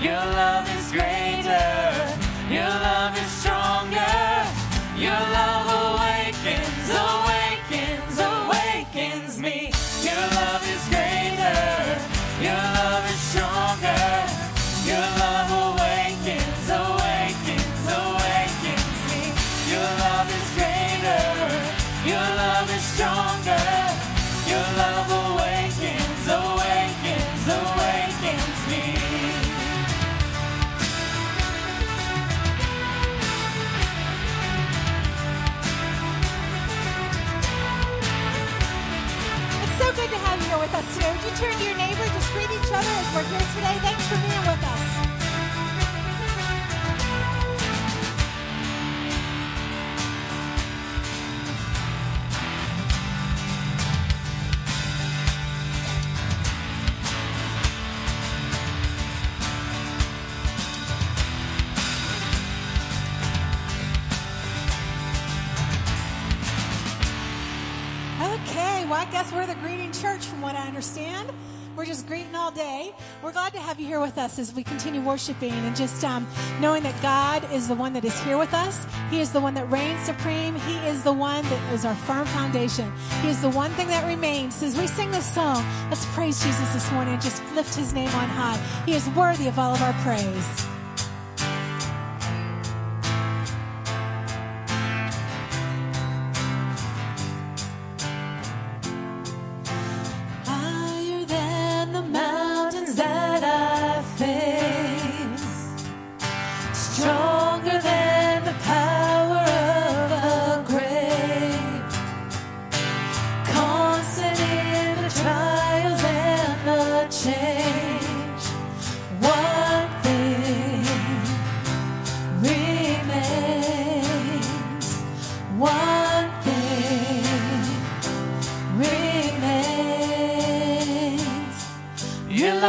Your love is great. mentoring your neighbor, just greet each other as we're here today. Thanks for being with us. guess we're the understand. We're just greeting all day. We're glad to have you here with us as we continue worshiping and just um, knowing that God is the one that is here with us. He is the one that reigns supreme. He is the one that is our firm foundation. He is the one thing that remains. As we sing this song, let's praise Jesus this morning and just lift his name on high. He is worthy of all of our praise.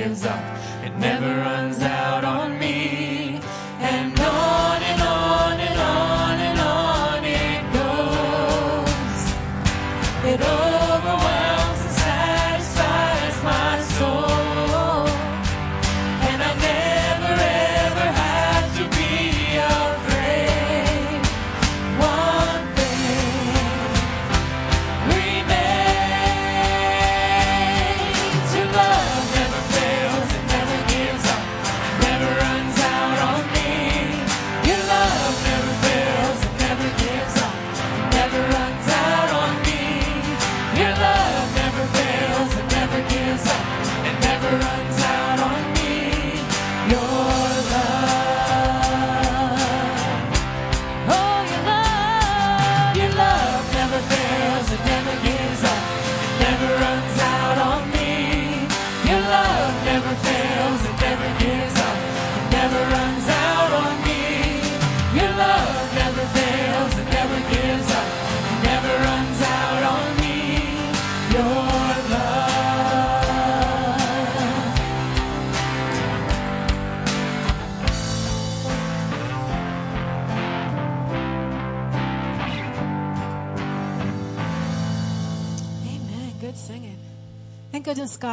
gives up.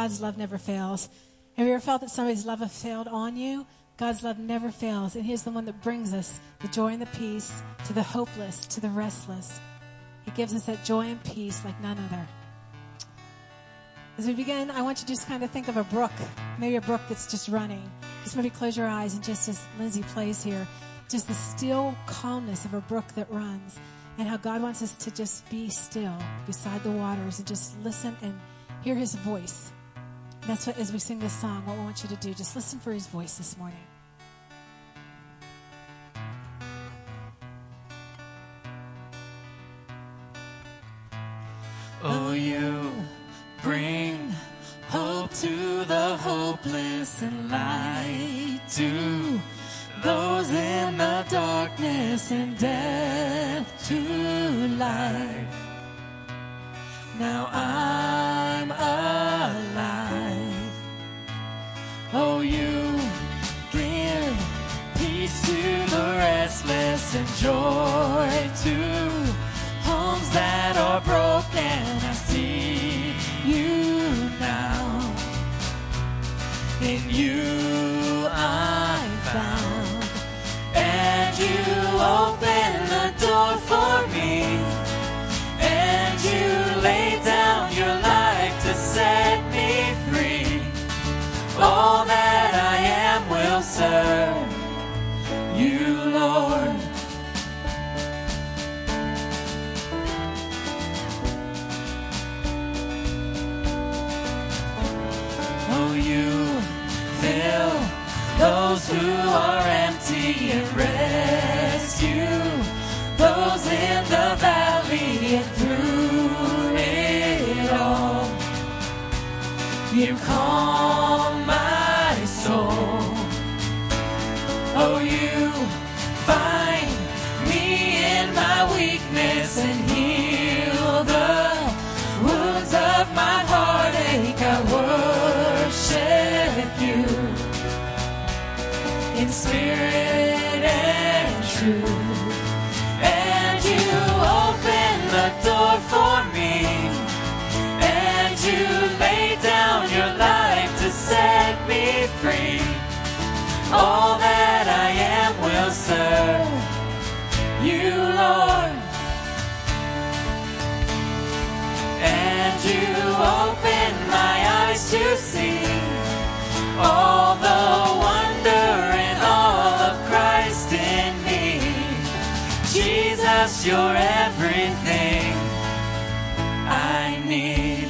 God's love never fails. Have you ever felt that somebody's love has failed on you? God's love never fails, and He's the one that brings us the joy and the peace to the hopeless, to the restless. He gives us that joy and peace like none other. As we begin, I want you to just kind of think of a brook, maybe a brook that's just running. Just maybe close your eyes and just as Lindsay plays here, just the still calmness of a brook that runs and how God wants us to just be still beside the waters and just listen and hear his voice. That's what, as we sing this song, what we want you to do. Just listen for his voice this morning. Oh, you bring hope to the hopeless and light to those in the darkness and death to life. Now I'm alive. Oh, you give peace to the restless and joy to homes that are broken. I see you now. In you you're everything I need.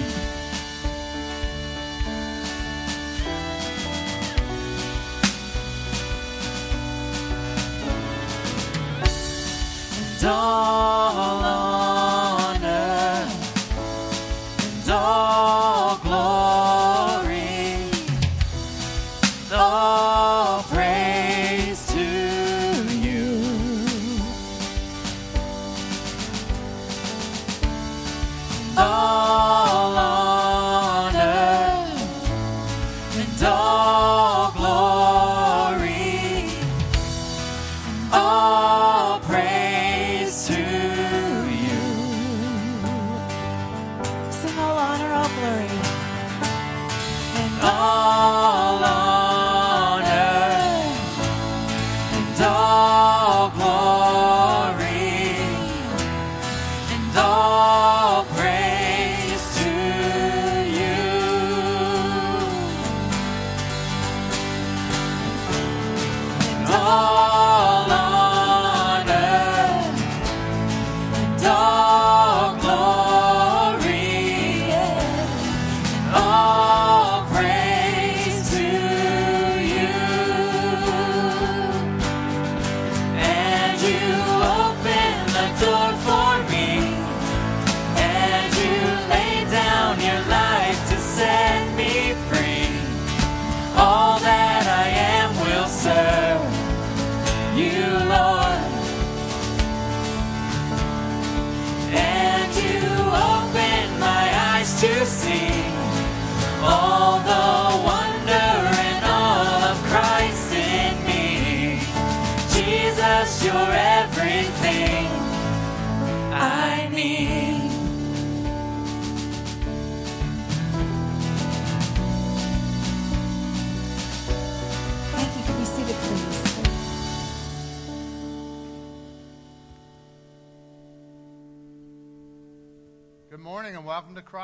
And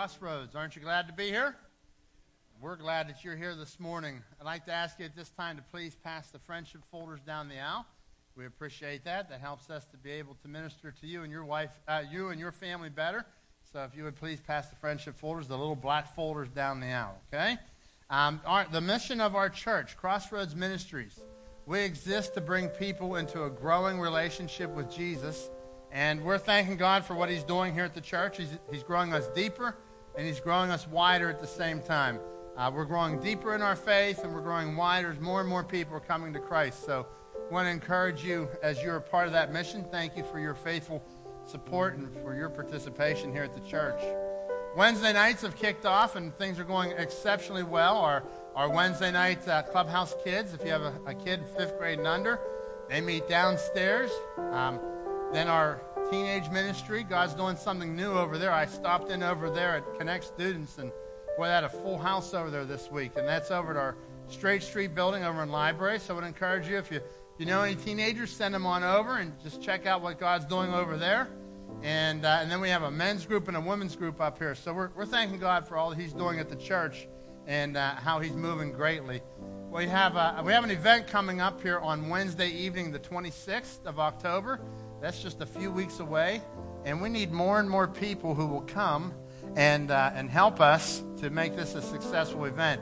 Crossroads. Aren't you glad to be here? We're glad that you're here this morning. I'd like to ask you at this time to please pass the friendship folders down the aisle. We appreciate that. That helps us to be able to minister to you and your wife, uh, you and your family better. So if you would please pass the friendship folders, the little black folders down the aisle, okay? Um, our, the mission of our church, Crossroads Ministries, we exist to bring people into a growing relationship with Jesus and we're thanking God for what He's doing here at the church. He's, he's growing us deeper and He's growing us wider at the same time. Uh, we're growing deeper in our faith and we're growing wider as more and more people are coming to Christ. So I want to encourage you as you're a part of that mission. Thank you for your faithful support and for your participation here at the church. Wednesday nights have kicked off and things are going exceptionally well. Our, our Wednesday night uh, clubhouse kids, if you have a, a, kid fifth grade and under, they meet downstairs. Um, then our teenage ministry, God's doing something new over there. I stopped in over there at Connect Students, and boy, had a full house over there this week. And that's over at our Straight Street building over in Library. So I would encourage you, if you, if you know any teenagers, send them on over and just check out what God's doing over there. And, uh, and then we have a men's group and a women's group up here. So we're, we're thanking God for all that He's doing at the church and uh, how He's moving greatly. We have, a, we have an event coming up here on Wednesday evening, the 26th of October. That's just a few weeks away. And we need more and more people who will come and, uh, and help us to make this a successful event.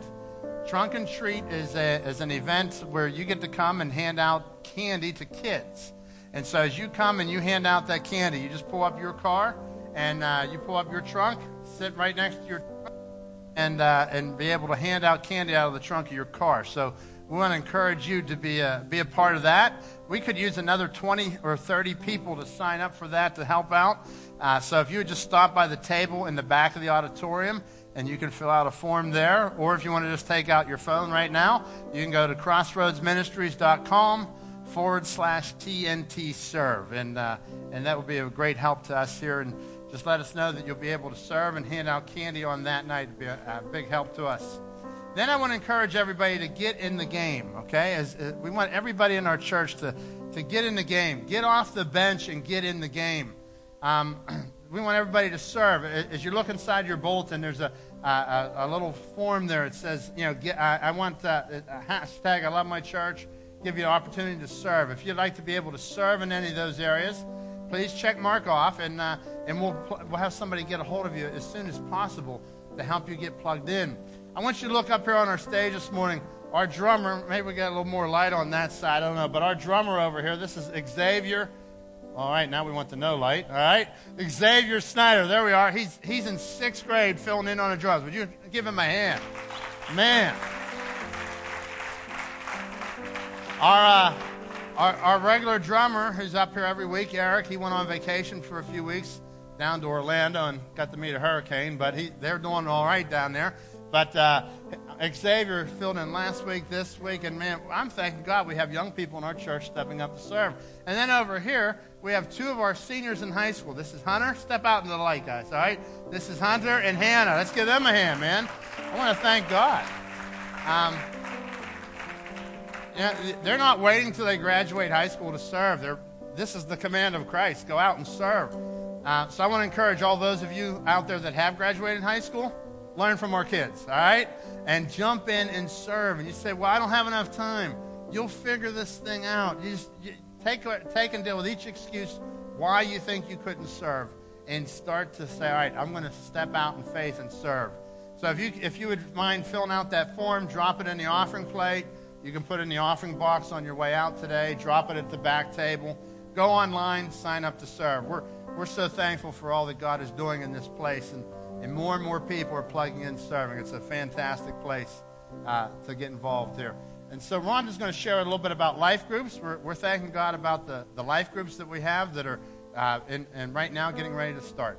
Trunk and Treat is, a, is an event where you get to come and hand out candy to kids. And so as you come and you hand out that candy, you just pull up your car and uh, you pull up your trunk, sit right next to your and, uh, and be able to hand out candy out of the trunk of your car. So we want to encourage you to be a, be a part of that. We could use another 20 or 30 people to sign up for that to help out. Uh, so if you would just stop by the table in the back of the auditorium and you can fill out a form there, or if you want to just take out your phone right now, you can go to crossroadsministries.com forward slash TNT serve. And, uh, and that would be a great help to us here. And just let us know that you'll be able to serve and hand out candy on that night. It'll be a, a big help to us. Then I want to encourage everybody to get in the game, okay? As, uh, we want everybody in our church to, to get in the game. Get off the bench and get in the game. Um, we want everybody to serve. As you look inside your bulletin, there's a, a, a little form there. It says, you know, get, I, I, want uh, a hashtag I love my church, give you an opportunity to serve. If you'd like to be able to serve in any of those areas, please check mark off, and, uh, and we'll, we'll have somebody get a hold of you as soon as possible to help you get plugged in. I want you to look up here on our stage this morning. Our drummer, maybe we got a little more light on that side, I don't know, but our drummer over here, this is Xavier. All right, now we want the no light. All right, Xavier Snyder, there we are. He's, he's in sixth grade filling in on the drums. Would you give him a hand? Man. Our, uh, our, our regular drummer who's up here every week, Eric, he went on vacation for a few weeks down to Orlando and got to meet a hurricane, but he, they're doing all right down there. But uh, Xavier filled in last week, this week, and man, I'm thanking God we have young people in our church stepping up to serve. And then over here, we have two of our seniors in high school. This is Hunter. Step out into the light, guys, all right? This is Hunter and Hannah. Let's give them a hand, man. I want to thank God. Um, they're not waiting until they graduate high school to serve. They're, this is the command of Christ go out and serve. Uh, so I want to encourage all those of you out there that have graduated high school learn from our kids, all right? And jump in and serve. And you say, well, I don't have enough time. You'll figure this thing out. You just you take, take and deal with each excuse why you think you couldn't serve and start to say, all right, I'm going to step out in faith and serve. So if you, if you would mind filling out that form, drop it in the offering plate. You can put it in the offering box on your way out today. Drop it at the back table. Go online, sign up to serve. We're, we're so thankful for all that God is doing in this place. And and more and more people are plugging in serving. It's a fantastic place uh, to get involved here. And so Rhonda's going to share a little bit about life groups. We're, we're thanking God about the, the life groups that we have that are uh, in, and right now getting ready to start.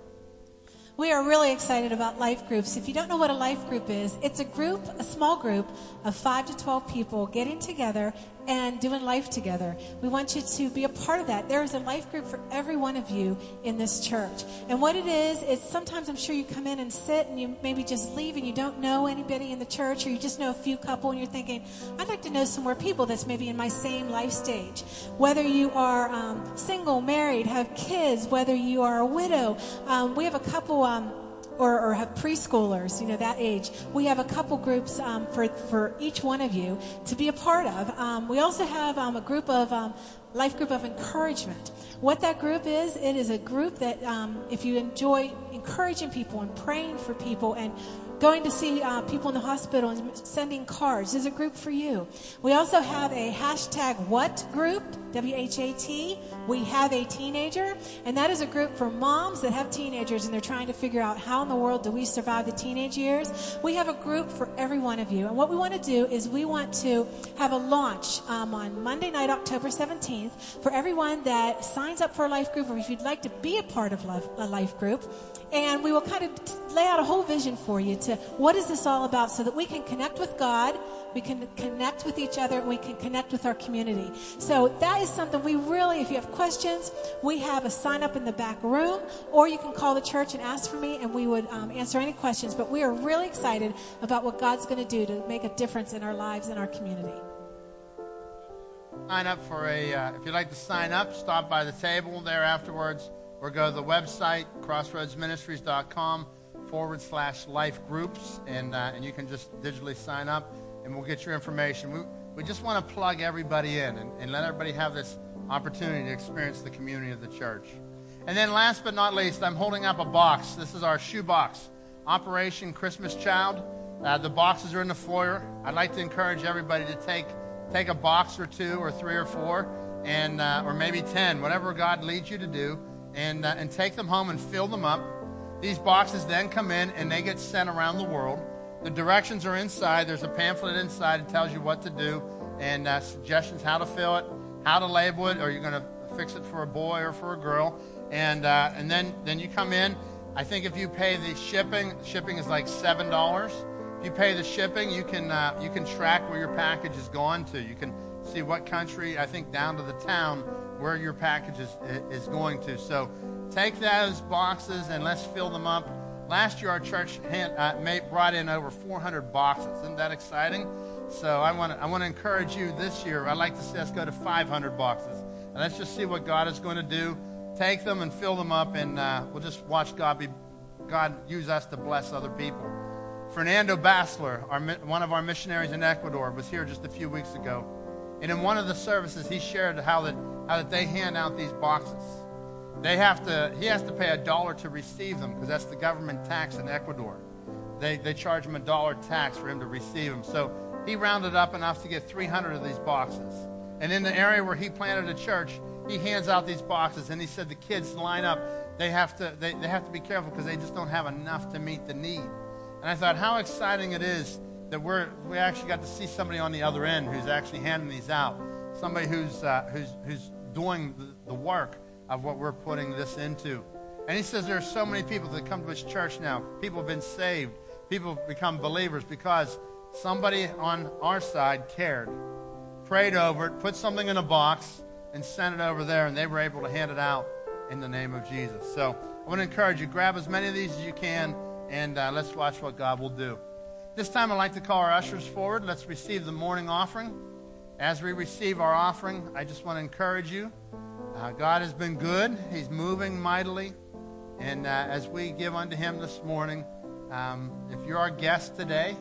We are really excited about life groups. If you don't know what a life group is, it's a group, a small group of 5 to 12 people getting together and doing life together. We want you to be a part of that. There is a life group for every one of you in this church. And what it is, is sometimes I'm sure you come in and sit and you maybe just leave and you don't know anybody in the church or you just know a few couple and you're thinking, I'd like to know some more people that's maybe in my same life stage. Whether you are um, single, married, have kids, whether you are a widow. Um, we have a couple um, or, or have preschoolers, you know, that age, we have a couple groups um, for, for each one of you to be a part of. Um, we also have um, a group of um, life group of encouragement. What that group is, it is a group that um, if you enjoy encouraging people and praying for people and going to see uh, people in the hospital and sending cards is a group for you. We also have a hashtag what group, W H A T. We have a teenager, and that is a group for moms that have teenagers and they're trying to figure out how in the world do we survive the teenage years. We have a group for every one of you. And what we want to do is we want to have a launch um, on Monday night, October 17th, for everyone that signs up for a life group or if you'd like to be a part of a life group and we will kind of lay out a whole vision for you to what is this all about so that we can connect with God, we can connect with each other, and we can connect with our community. So that is something we really, if you have questions, we have a sign up in the back room, or you can call the church and ask for me, and we would um, answer any questions. But we are really excited about what God's going to do to make a difference in our lives and our community. Sign up for a, uh, if you'd like to sign up, stop by the table there afterwards or go to the website, crossroadsministries.com forward slash life groups, and, uh, and you can just digitally sign up, and we'll get your information. We, we just want to plug everybody in and, and let everybody have this opportunity to experience the community of the church. And then last but not least, I'm holding up a box. This is our shoe box, Operation Christmas Child. Uh, the boxes are in the foyer. I'd like to encourage everybody to take, take a box or two or three or four and, uh, or maybe 10, whatever God leads you to do and, uh, and take them home and fill them up. These boxes then come in and they get sent around the world. The directions are inside. There's a pamphlet inside that tells you what to do and uh, suggestions how to fill it, how to label it, or you're going to fix it for a boy or for a girl. And, uh, and then, then you come in. I think if you pay the shipping, shipping is like $7. If you pay the shipping, you can, uh, you can track where your package is going to. You can see what country, I think down to the town where your package is, is going to. So take those boxes and let's fill them up. Last year, our church hand, uh, brought in over 400 boxes. Isn't that exciting? So I want to I want to encourage you this year. I'd like to see us go to 500 boxes, and let's just see what God is going to do. Take them and fill them up, and uh, we'll just watch God be God use us to bless other people. Fernando Basler, our, one of our missionaries in Ecuador, was here just a few weeks ago, and in one of the services, he shared how that how that they hand out these boxes. They have to, he has to pay a dollar to receive them because that's the government tax in Ecuador. They, they charge him a dollar tax for him to receive them. So he rounded up enough to get 300 of these boxes. And in the area where he planted a church, he hands out these boxes and he said the kids line up. They have to, they, they have to be careful because they just don't have enough to meet the need. And I thought how exciting it is that we're, we actually got to see somebody on the other end who's actually handing these out somebody who's, uh, who's, who's doing the, work of what we're putting this into. And he says there are so many people that come to his church now. People have been saved. People have become believers because somebody on our side cared, prayed over it, put something in a box, and sent it over there, and they were able to hand it out in the name of Jesus. So I want to encourage you, grab as many of these as you can, and uh, let's watch what God will do. This time I'd like to call our ushers forward. Let's receive the morning offering. As we receive our offering, I just want to encourage you. Uh, God has been good, He's moving mightily. And uh, as we give unto Him this morning, um, if you're our guest today,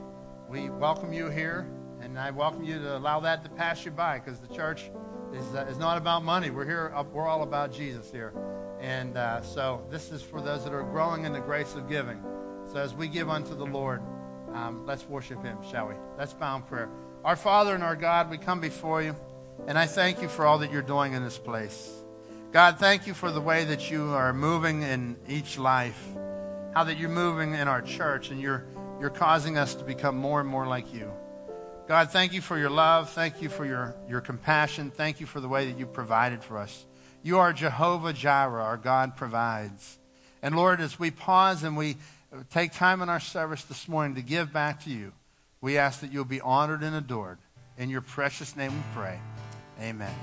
we welcome you here. And I welcome you to allow that to pass you by because the church is, uh, is not about money. We're here, uh, we're all about Jesus here. And uh, so this is for those that are growing in the grace of giving. So as we give unto the Lord, um, let's worship Him, shall we? Let's bow in prayer. Our Father and our God, we come before you, and I thank you for all that you're doing in this place. God, thank you for the way that you are moving in each life, how that you're moving in our church, and you're, you're causing us to become more and more like you. God, thank you for your love. Thank you for your, your compassion. Thank you for the way that you provided for us. You are Jehovah Jireh, our God provides. And Lord, as we pause and we take time in our service this morning to give back to you, we ask that you'll be honored and adored. In your precious name we pray. Amen.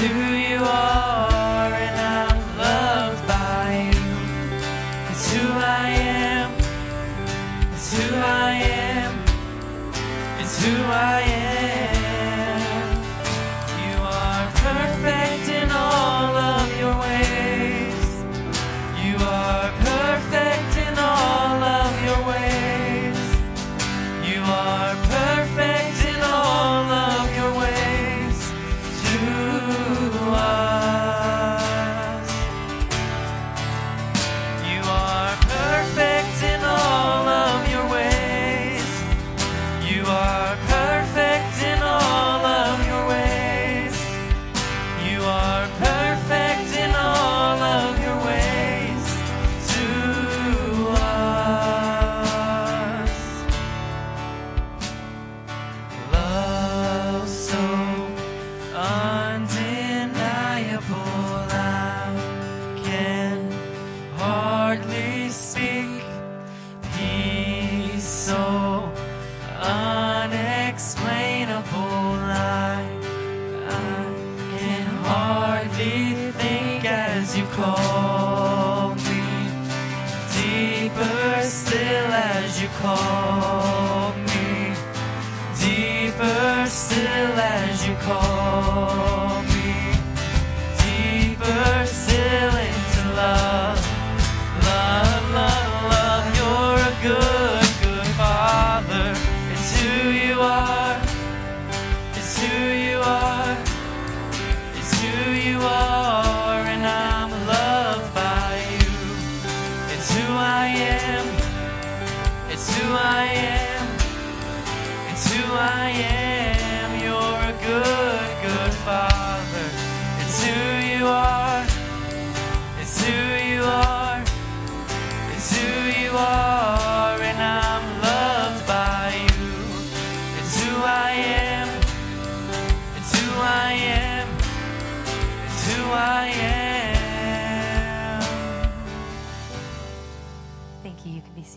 Who you are, and I'm loved by you. It's who I am. It's who I am. It's who I am.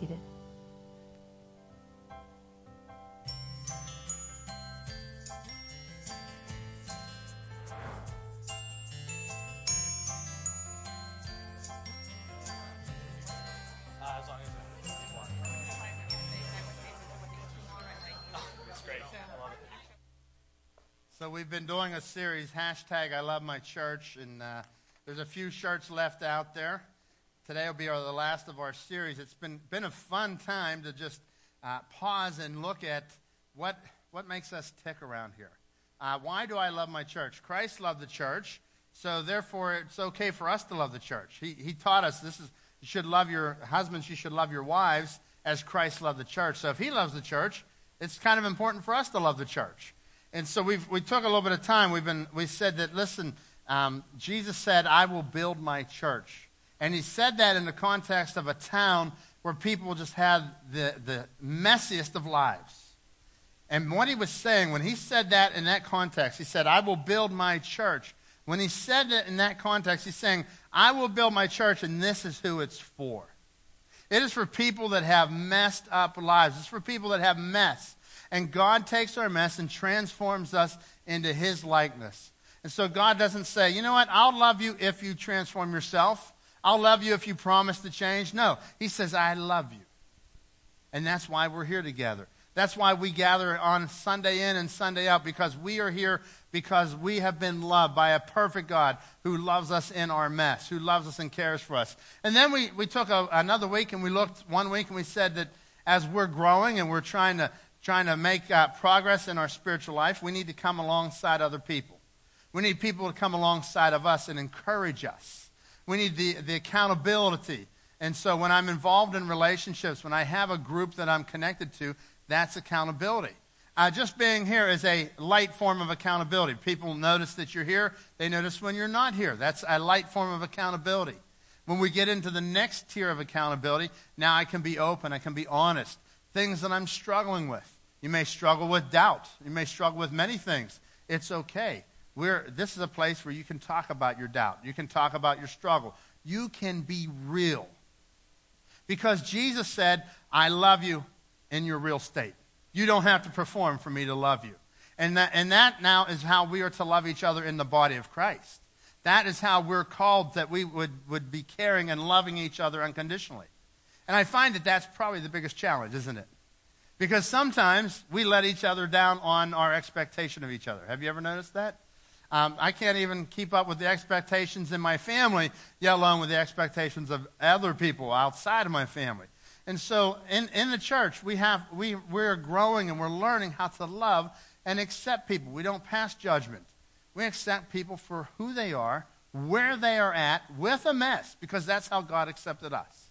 Seated. So we've been doing a series, hashtag I love my church, and uh, there's a few shirts left out there. Today will be our, the last of our series. It's been, been a fun time to just uh, pause and look at what, what makes us tick around here. Uh, why do I love my church? Christ loved the church, so therefore it's okay for us to love the church. He, he taught us this is, you should love your husbands, you should love your wives as Christ loved the church. So if he loves the church, it's kind of important for us to love the church. And so we've, we took a little bit of time. We've been, we said that, listen, um, Jesus said, I will build my church. And he said that in the context of a town where people just had the, the messiest of lives. And what he was saying, when he said that in that context, he said, I will build my church. When he said that in that context, he's saying, I will build my church, and this is who it's for. It is for people that have messed up lives. It's for people that have mess. And God takes our mess and transforms us into His likeness. And so God doesn't say, you know what, I'll love you if you transform yourself. I'll love you if you promise to change. No, He says, I love you. And that's why we're here together. That's why we gather on Sunday in and Sunday out because we are here because we have been loved by a perfect God who loves us in our mess, who loves us and cares for us. And then we, we took a, another week and we looked one week and we said that as we're growing and we're trying to, trying to make uh, progress in our spiritual life, we need to come alongside other people. We need people to come alongside of us and encourage us. We need the, the accountability. And so when I'm involved in relationships, when I have a group that I'm connected to, that's accountability. Uh, just being here is a light form of accountability. People notice that you're here, they notice when you're not here. That's a light form of accountability. When we get into the next tier of accountability, now I can be open, I can be honest. Things that I'm struggling with. You may struggle with doubt, you may struggle with many things. It's okay. We're, this is a place where you can talk about your doubt, you can talk about your struggle, you can be real. Because Jesus said, I love you in your real state. You don't have to perform for me to love you. And that, and that now is how we are to love each other in the body of Christ. That is how we're called that we would, would be caring and loving each other unconditionally. And I find that that's probably the biggest challenge, isn't it? Because sometimes we let each other down on our expectation of each other. Have you ever noticed that? Um, I can't even keep up with the expectations in my family, yet alone with the expectations of other people outside of my family. And so in, in the church, we have, we, we're growing and we're learning how to love and accept people. We don't pass judgment. We accept people for who they are, where they are at, with a mess, because that's how God accepted us.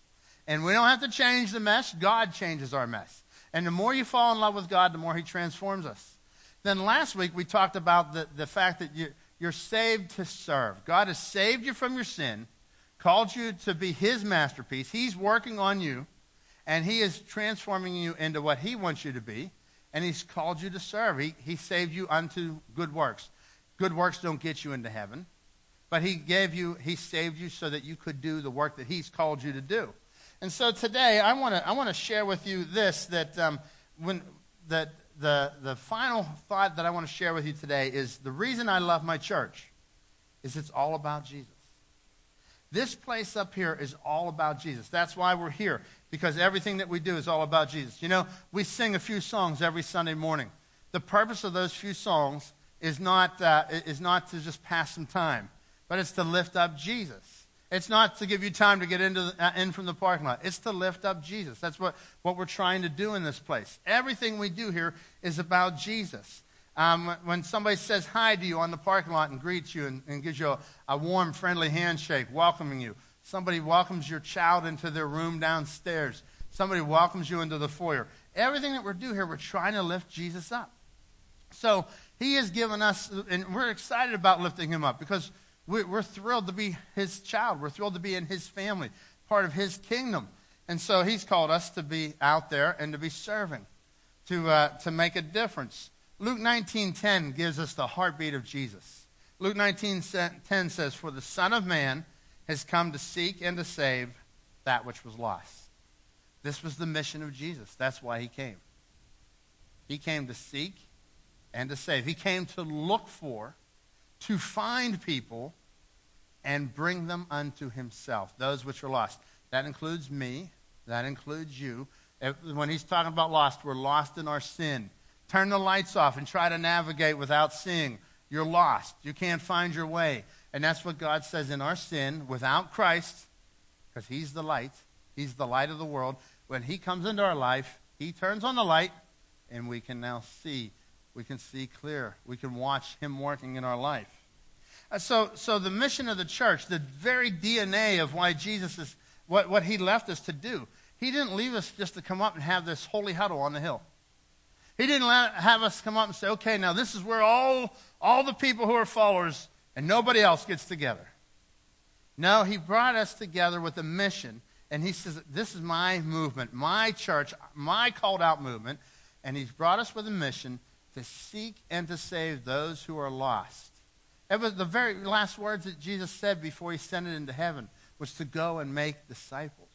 And we don't have to change the mess. God changes our mess. And the more you fall in love with God, the more He transforms us. Then last week, we talked about the, the fact that you, you're saved to serve. God has saved you from your sin, called you to be His masterpiece. He's working on you and He is transforming you into what He wants you to be, and He's called you to serve. He, he saved you unto good works. Good works don't get you into heaven, but He gave you, He saved you so that you could do the work that He's called you to do. And so today, I want to I want to share with you this that um, when that the the final thought that I want to share with you today is the reason I love my church is it's all about Jesus. This place up here is all about Jesus. That's why we're here because everything that we do is all about Jesus. You know, we sing a few songs every Sunday morning. The purpose of those few songs is not, uh, is not to just pass some time, but it's to lift up Jesus. It's not to give you time to get into the, uh, in from the parking lot. It's to lift up Jesus. That's what, what we're trying to do in this place. Everything we do here is about Jesus. Um, when somebody says hi to you on the parking lot and greets you and, and gives you a, a warm, friendly handshake, welcoming you, Somebody welcomes your child into their room downstairs. Somebody welcomes you into the foyer. Everything that we're doing here, we're trying to lift Jesus up. So he has given us, and we're excited about lifting him up because we're thrilled to be his child. We're thrilled to be in his family, part of his kingdom. And so he's called us to be out there and to be serving, to, uh, to make a difference. Luke 19.10 gives us the heartbeat of Jesus. Luke 19.10 says, For the Son of Man has come to seek and to save that which was lost. This was the mission of Jesus. That's why he came. He came to seek and to save. He came to look for, to find people, and bring them unto himself, those which are lost. That includes me. That includes you. When he's talking about lost, we're lost in our sin. Turn the lights off and try to navigate without seeing. You're lost. You can't find your way. And that's what God says in our sin, without Christ, because He's the light, He's the light of the world. When He comes into our life, He turns on the light, and we can now see. We can see clear. We can watch Him working in our life. Uh, so, so the mission of the church, the very DNA of why Jesus is, what, what He left us to do, He didn't leave us just to come up and have this holy huddle on the hill. He didn't have us come up and say, okay, now this is where all, all the people who are followers and nobody else gets together. No, he brought us together with a mission, and he says, This is my movement, my church, my called out movement, and he's brought us with a mission to seek and to save those who are lost. It was the very last words that Jesus said before he ascended into heaven was to go and make disciples.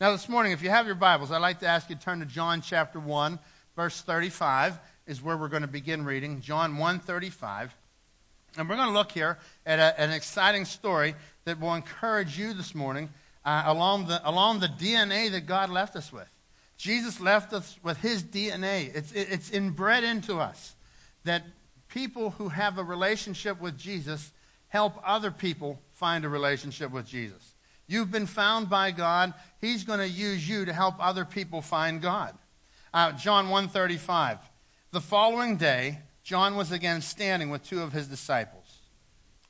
Now, this morning, if you have your Bibles, I'd like to ask you to turn to John chapter 1. verse 35 is where we're going to begin reading. John 1:35. And we're going to look here at a, an exciting story that will encourage you this morning uh, along, the, along the DNA that God left us with. Jesus left us with his DNA. It's, it's inbred into us that people who have a relationship with Jesus help other people find a relationship with Jesus. You've been found by God. He's going to use you to help other people find God. Uh, John 135. The following day, John was again standing with two of his disciples.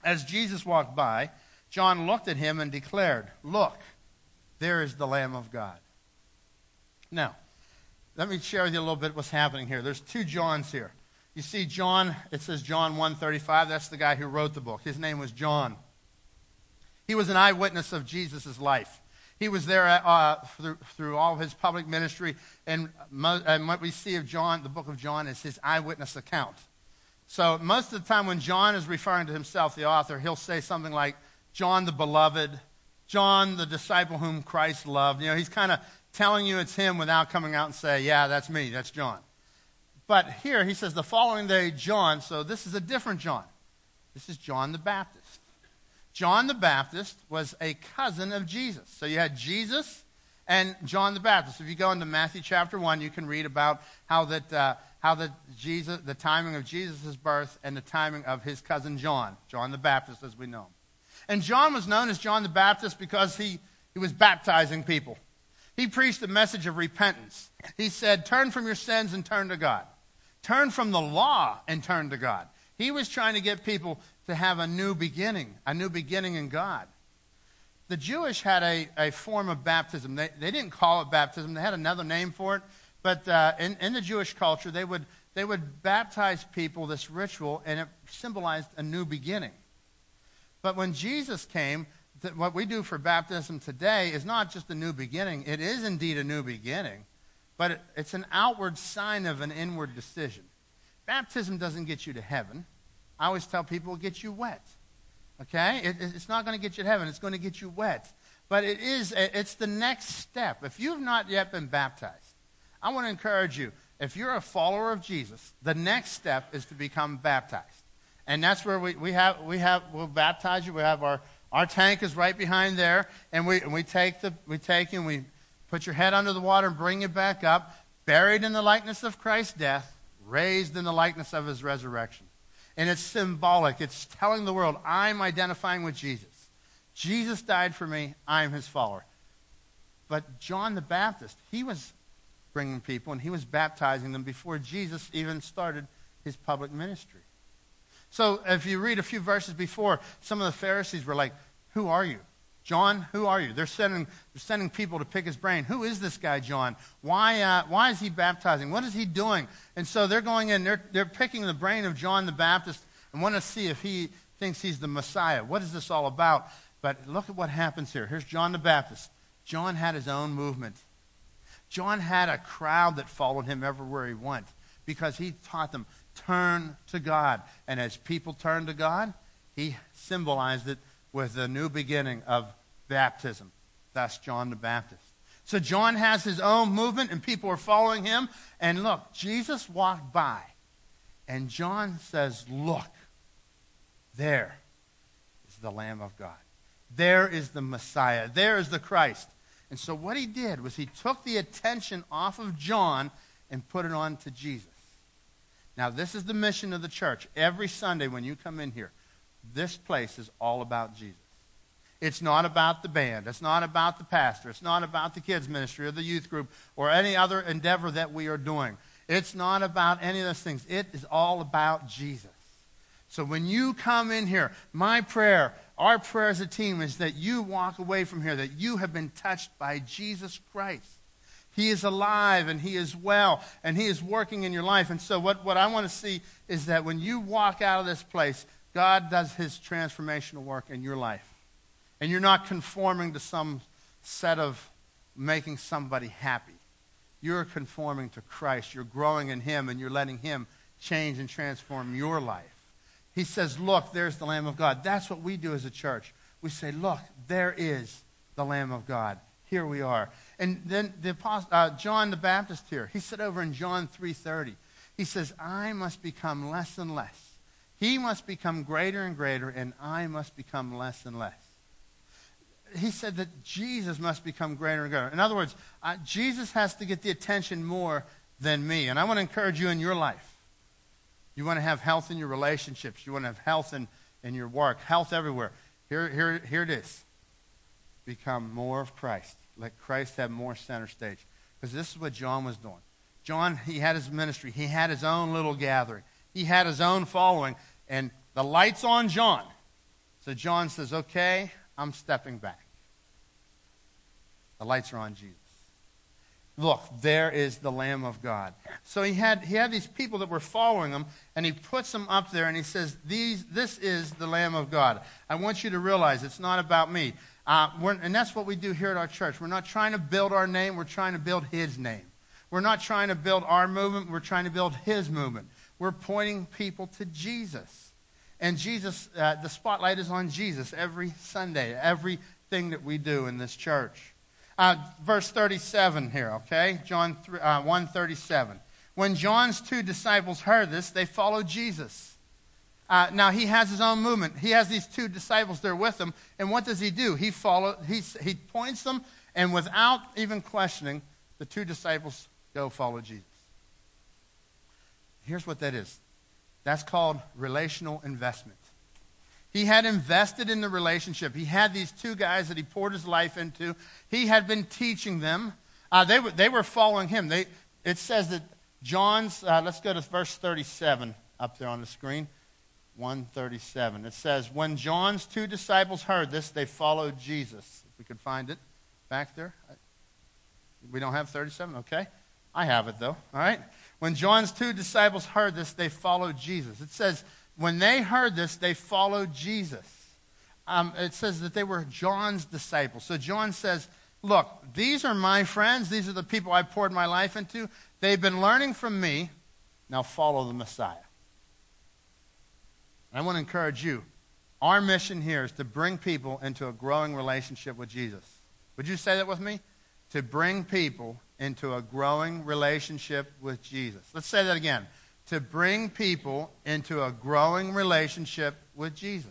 As Jesus walked by, John looked at him and declared, Look, there is the Lamb of God. Now, let me share with you a little bit what's happening here. There's two Johns here. You see John, it says John 135. That's the guy who wrote the book. His name was John. He was an eyewitness of Jesus' life. He was there uh, through, through all of his public ministry. And, and what we see of John, the book of John, is his eyewitness account. So most of the time when John is referring to himself, the author, he'll say something like, John the beloved, John the disciple whom Christ loved. You know, he's kind of telling you it's him without coming out and say, yeah, that's me, that's John. But here he says the following day, John, so this is a different John. This is John the Baptist. John the Baptist was a cousin of Jesus. So you had Jesus and John the Baptist. If you go into Matthew chapter 1, you can read about how that, uh, how that Jesus, the timing of Jesus' birth and the timing of his cousin John, John the Baptist as we know him. And John was known as John the Baptist because he, he was baptizing people. He preached a message of repentance. He said, Turn from your sins and turn to God. Turn from the law and turn to God. He was trying to get people to have a new beginning, a new beginning in God. The Jewish had a, a form of baptism. They, they didn't call it baptism, they had another name for it. But uh, in, in the Jewish culture, they would, they would baptize people, this ritual, and it symbolized a new beginning. But when Jesus came, th- what we do for baptism today is not just a new beginning. It is indeed a new beginning, but it, it's an outward sign of an inward decision. Baptism doesn't get you to heaven. I always tell people it gets you wet. Okay? It, it's not going to get you to heaven. It's going to get you wet. But it is, it's the next step. If you've not yet been baptized, I want to encourage you. If you're a follower of Jesus, the next step is to become baptized. And that's where we, we have, we have, we'll baptize you. We have our, our tank is right behind there. And we, and we take the, we take and we put your head under the water and bring you back up, buried in the likeness of Christ's death, raised in the likeness of his resurrection. And it's symbolic. It's telling the world, I'm identifying with Jesus. Jesus died for me. I'm his follower. But John the Baptist, he was bringing people and he was baptizing them before Jesus even started his public ministry. So if you read a few verses before, some of the Pharisees were like, Who are you? John, who are you? They're sending, they're sending people to pick his brain. Who is this guy, John? Why, uh, why is he baptizing? What is he doing? And so they're going in, they're, they're picking the brain of John the Baptist and want to see if he thinks he's the Messiah. What is this all about? But look at what happens here. Here's John the Baptist. John had his own movement. John had a crowd that followed him everywhere he went because he taught them, turn to God. And as people turned to God, he symbolized it with the new beginning of baptism. That's John the Baptist. So John has his own movement, and people are following him. And look, Jesus walked by, and John says, Look, there is the Lamb of God. There is the Messiah. There is the Christ. And so what he did was he took the attention off of John and put it on to Jesus. Now, this is the mission of the church. Every Sunday when you come in here, this place is all about Jesus. It's not about the band. It's not about the pastor. It's not about the kids' ministry or the youth group or any other endeavor that we are doing. It's not about any of those things. It is all about Jesus. So when you come in here, my prayer, our prayer as a team is that you walk away from here, that you have been touched by Jesus Christ. He is alive and He is well and He is working in your life. And so, what, what I want to see is that when you walk out of this place, God does His transformational work in your life. And you're not conforming to some set of making somebody happy. You're conforming to Christ. You're growing in Him and you're letting Him change and transform your life. He says, Look, there's the Lamb of God. That's what we do as a church. We say, Look, there is the Lamb of God. Here we are. And then the apostle, uh, John the Baptist here, he said over in John 3.30, he says, I must become less and less. He must become greater and greater, and I must become less and less. He said that Jesus must become greater and greater. In other words, uh, Jesus has to get the attention more than me. And I want to encourage you in your life. You want to have health in your relationships. You want to have health in, in your work, health everywhere. Here, here, here it is. Become more of Christ. Let Christ have more center stage. Because this is what John was doing. John, he had his ministry. He had his own little gathering. He had his own following. And the light's on John. So John says, okay, I'm stepping back. The lights are on Jesus. Look, there is the Lamb of God. So he had, he had these people that were following him, and he puts them up there, and he says, these, This is the Lamb of God. I want you to realize it's not about me. Uh, and that's what we do here at our church. We're not trying to build our name, we're trying to build his name. We're not trying to build our movement, we're trying to build his movement. We're pointing people to Jesus. And Jesus, uh, the spotlight is on Jesus every Sunday, everything that we do in this church. Uh, verse 37 here, okay? John 3, uh, 137. When John's two disciples heard this, they followed Jesus. Uh, now, he has his own movement. He has these two disciples there with him. And what does he do? He, follow, he, he points them, and without even questioning, the two disciples go follow Jesus. Here's what that is that's called relational investment. He had invested in the relationship. He had these two guys that he poured his life into. He had been teaching them. Uh, they, were, they were following him. They, it says that John's, uh, let's go to verse 37 up there on the screen. 137. It says, When John's two disciples heard this, they followed Jesus. If we could find it back there. We don't have 37? Okay. I have it, though. All right. When John's two disciples heard this, they followed Jesus. It says, when they heard this, they followed Jesus. Um, it says that they were John's disciples. So John says, Look, these are my friends. These are the people I poured my life into. They've been learning from me. Now follow the Messiah. And I want to encourage you. Our mission here is to bring people into a growing relationship with Jesus. Would you say that with me? To bring people into a growing relationship with Jesus. Let's say that again to bring people into a growing relationship with Jesus.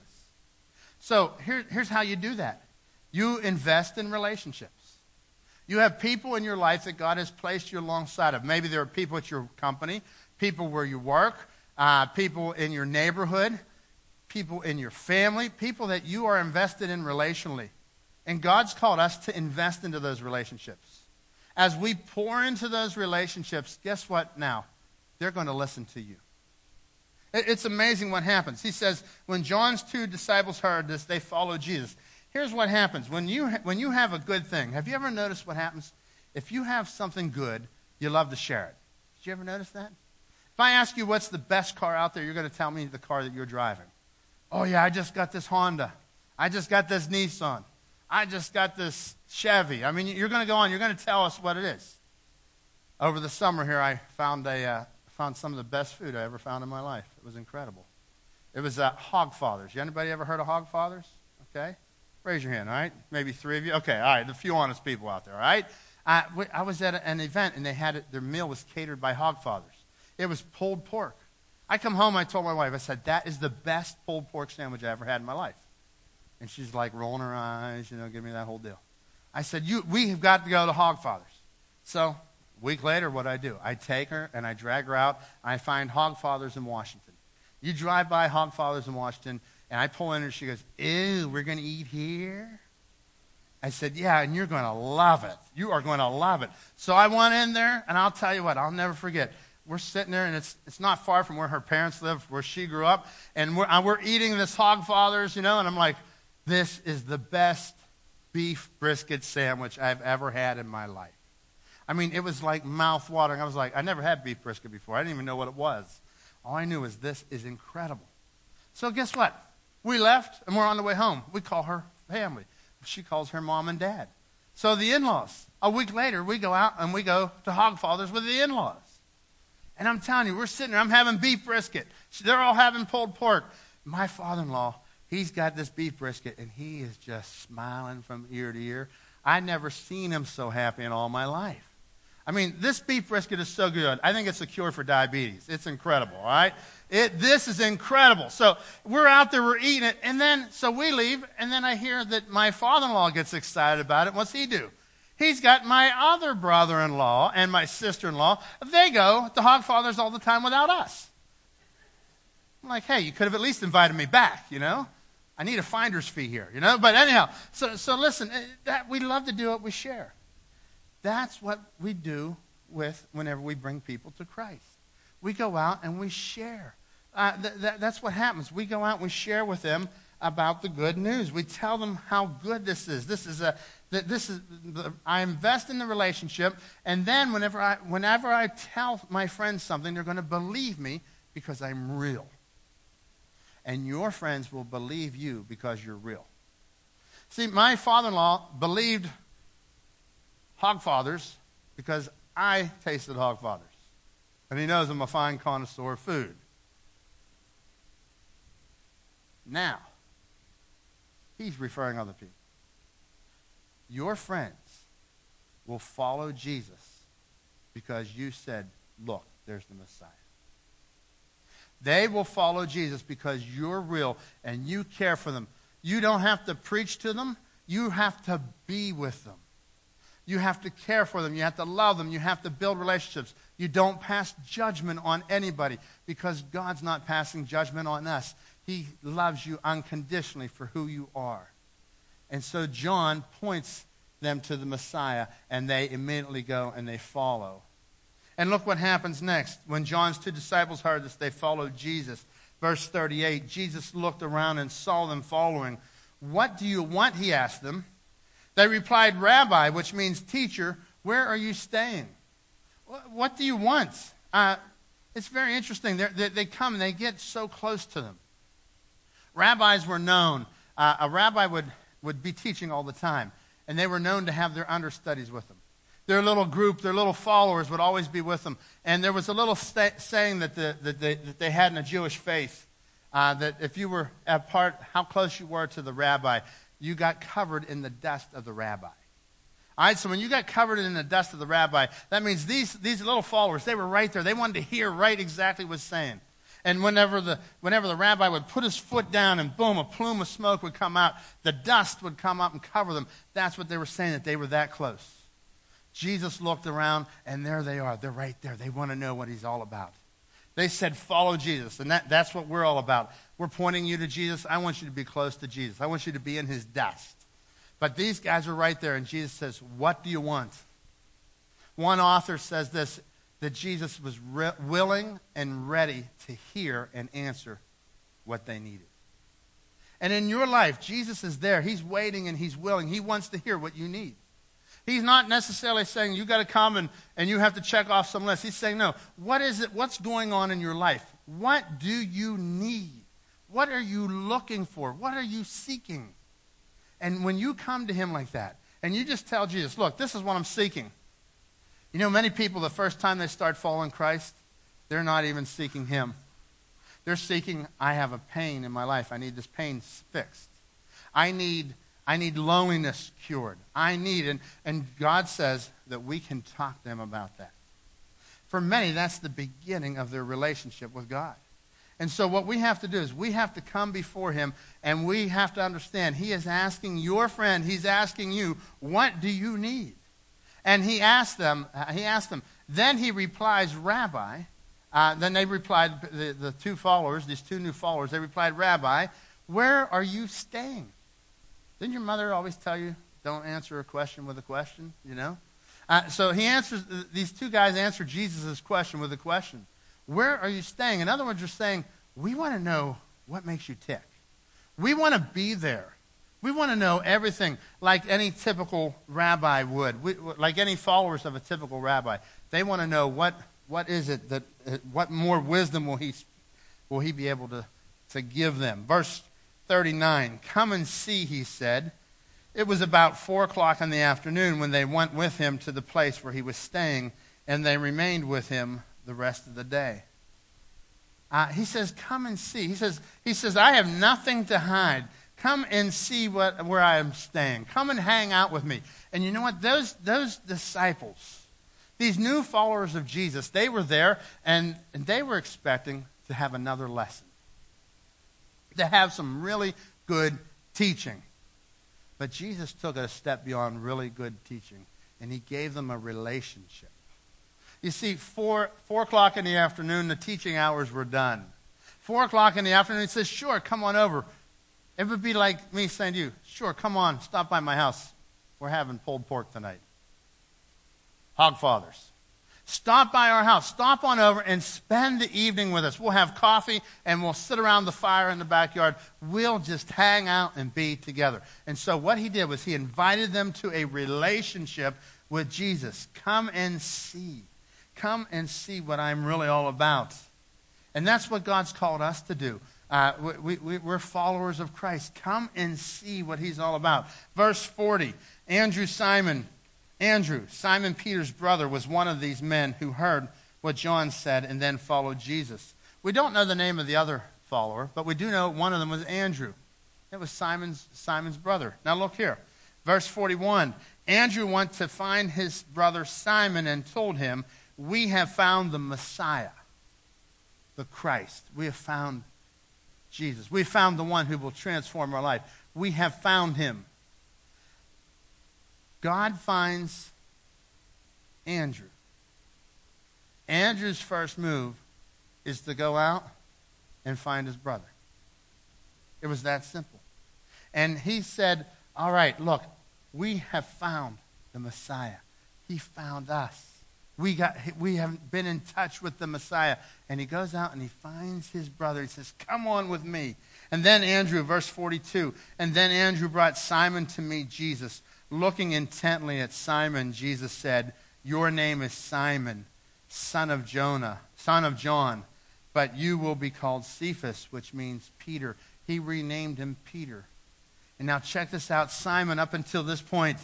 So here, here's how you do that you invest in relationships. You have people in your life that God has placed you alongside of. Maybe there are people at your company, people where you work, uh, people in your neighborhood, people in your family, people that you are invested in relationally. And God's called us to invest into those relationships. As we pour into those relationships, guess what now? they're going to listen to you. It's amazing what happens. He says, when John's two disciples heard this, they followed Jesus. Here's what happens. When you, when you have a good thing, have you ever noticed what happens? If you have something good, you love to share it. Did you ever notice that? If I ask you what's the best car out there, you're going to tell me the car that you're driving. Oh, yeah, I just got this Honda. I just got this Nissan. I just got this Chevy. I mean, you're going to go on. You're going to tell us what it is. Over the summer here, I found a, uh, found some of the best food I ever found in my life. It was incredible. It was uh, Hogfathers. Anybody ever heard of Hogfathers? Okay. Raise your hand, all right? Maybe three of you. Okay, all right. A few honest people out there, all right? I, I was at an event, and they had it, their meal was catered by Hogfathers. It was pulled pork. I come home, I told my wife, I said, that is the best pulled pork sandwich I ever had in my life. And she's like rolling her eyes, you know, give me that whole deal. I said, you, we have got to go to Hogfathers. So week later, what I do, I take her and I drag her out. I find Hogfathers in Washington. You drive by Hogfathers in Washington, and I pull in and she goes, Ew, we're going to eat here? I said, Yeah, and you're going to love it. You are going to love it. So I went in there, and I'll tell you what, I'll never forget. We're sitting there, and it's, it's not far from where her parents live, where she grew up, and we're, uh, we're eating this Hogfathers, you know, and I'm like, This is the best beef brisket sandwich I've ever had in my life. I mean, it was like mouth watering. I was like, I never had beef brisket before. I didn't even know what it was. All I knew was this is incredible. So guess what? We left and we're on the way home. We call her family. She calls her mom and dad. So the in-laws. A week later, we go out and we go to Hogfathers with the in-laws. And I'm telling you, we're sitting there. I'm having beef brisket. They're all having pulled pork. My father-in-law, he's got this beef brisket, and he is just smiling from ear to ear. I'd never seen him so happy in all my life. I mean, this beef brisket is so good. I think it's a cure for diabetes. It's incredible, all right? It, this is incredible. So we're out there, we're eating it, and then, so we leave, and then I hear that my father in law gets excited about it. What's he do? He's got my other brother in law and my sister in law. They go to Hogfathers all the time without us. I'm like, hey, you could have at least invited me back, you know? I need a finder's fee here, you know? But anyhow, so, so listen, eh, that, we love to do it, we share. That's what we do with whenever we bring people to Christ. We go out and we share. Uh, th- th- that's what happens. We go out and we share with them about the good news. We tell them how good this is. This is a th- this is I invest in the relationship, and then whenever I whenever I tell my friends something, they're going to believe me because I'm real. And your friends will believe you because you're real. See, my father-in-law believed hog fathers because I tasted hog fathers And he knows I'm a fine connoisseur of food. Now, he's referring other people. Your friends will follow Jesus because you said, Look, there's the Messiah. They will follow Jesus because you're real and you care for them. You don't have to preach to them, you have to be with them. You have to care for them. You have to love them. You have to build relationships. You don't pass judgment on anybody because God's not passing judgment on us. He loves you unconditionally for who you are. And so John points them to the Messiah, and they immediately go and they follow. And look what happens next. When John's two disciples heard this, they followed Jesus. Verse 38 Jesus looked around and saw them following. What do you want? He asked them. They replied, Rabbi, which means teacher, where are you staying? What do you want? Uh, it's very interesting. They, they come and they get so close to them. Rabbis were known. Uh, a rabbi would, would be teaching all the time, and they were known to have their understudies with them. Their little group, their little followers would always be with them. And there was a little sta- saying that, the, that, they, that they had in a Jewish faith uh, that if you were at part, how close you were to the rabbi, you got covered in the dust of the rabbi. All right, so when you got covered in the dust of the rabbi, that means these, these little followers, they were right there. They wanted to hear right exactly what's saying. And whenever the, whenever the rabbi would put his foot down and boom, a plume of smoke would come out, the dust would come up and cover them. That's what they were saying, that they were that close. Jesus looked around, and there they are. They're right there. They want to know what he's all about. They said, Follow Jesus. And that, that's what we're all about. We're pointing you to Jesus. I want you to be close to Jesus. I want you to be in his dust. But these guys are right there, and Jesus says, What do you want? One author says this that Jesus was re- willing and ready to hear and answer what they needed. And in your life, Jesus is there. He's waiting and he's willing. He wants to hear what you need. He's not necessarily saying you got to come and, and you have to check off some list. He's saying, no, what is it? What's going on in your life? What do you need? What are you looking for? What are you seeking? And when you come to him like that, and you just tell Jesus, look, this is what I'm seeking. You know, many people, the first time they start following Christ, they're not even seeking him. They're seeking, I have a pain in my life. I need this pain fixed. I need I need loneliness cured. I need, and, and God says that we can talk to them about that. For many, that's the beginning of their relationship with God. And so, what we have to do is we have to come before Him and we have to understand He is asking your friend, He's asking you, what do you need? And He asked them, uh, He asked them, then He replies, Rabbi. Uh, then they replied, the, the two followers, these two new followers, they replied, Rabbi, where are you staying? Didn't your mother always tell you, don't answer a question with a question, you know? Uh, so he answers, these two guys answer Jesus' question with a question. Where are you staying? In other words, you're saying, we want to know what makes you tick. We want to be there. We want to know everything like any typical rabbi would, we, like any followers of a typical rabbi. They want to know what, what is it that, uh, what more wisdom will he, will he be able to, to give them? Verse 39. Come and see, he said. It was about four o'clock in the afternoon when they went with him to the place where he was staying, and they remained with him the rest of the day. Uh, he says, Come and see. He says, he says, I have nothing to hide. Come and see what, where I am staying. Come and hang out with me. And you know what? Those, those disciples, these new followers of Jesus, they were there and, and they were expecting to have another lesson, to have some really good teaching. But Jesus took it a step beyond really good teaching, and he gave them a relationship. You see, four, four o'clock in the afternoon, the teaching hours were done. Four o'clock in the afternoon, he says, Sure, come on over. It would be like me saying to you, Sure, come on, stop by my house. We're having pulled pork tonight. Hogfathers. Stop by our house. Stop on over and spend the evening with us. We'll have coffee and we'll sit around the fire in the backyard. We'll just hang out and be together. And so what he did was he invited them to a relationship with Jesus. Come and see. Come and see what I'm really all about. And that's what God's called us to do. Uh, we, we, we're followers of Christ. Come and see what he's all about. Verse 40 Andrew Simon Andrew, Simon Peter's brother, was one of these men who heard what John said and then followed Jesus. We don't know the name of the other follower, but we do know one of them was Andrew. It was Simon's, Simon's brother. Now look here. Verse 41. Andrew went to find his brother Simon and told him, We have found the Messiah, the Christ. We have found Jesus. We found the one who will transform our life. We have found him. God finds Andrew. Andrew's first move is to go out and find his brother. It was that simple. And he said, All right, look, we have found the Messiah. He found us. We, got, we have been in touch with the Messiah. And he goes out and he finds his brother. He says, Come on with me. And then Andrew, verse 42, and then Andrew brought Simon to meet Jesus. Looking intently at Simon, Jesus said, Your name is Simon, son of Jonah, son of John, but you will be called Cephas, which means Peter. He renamed him Peter. And now check this out Simon, up until this point,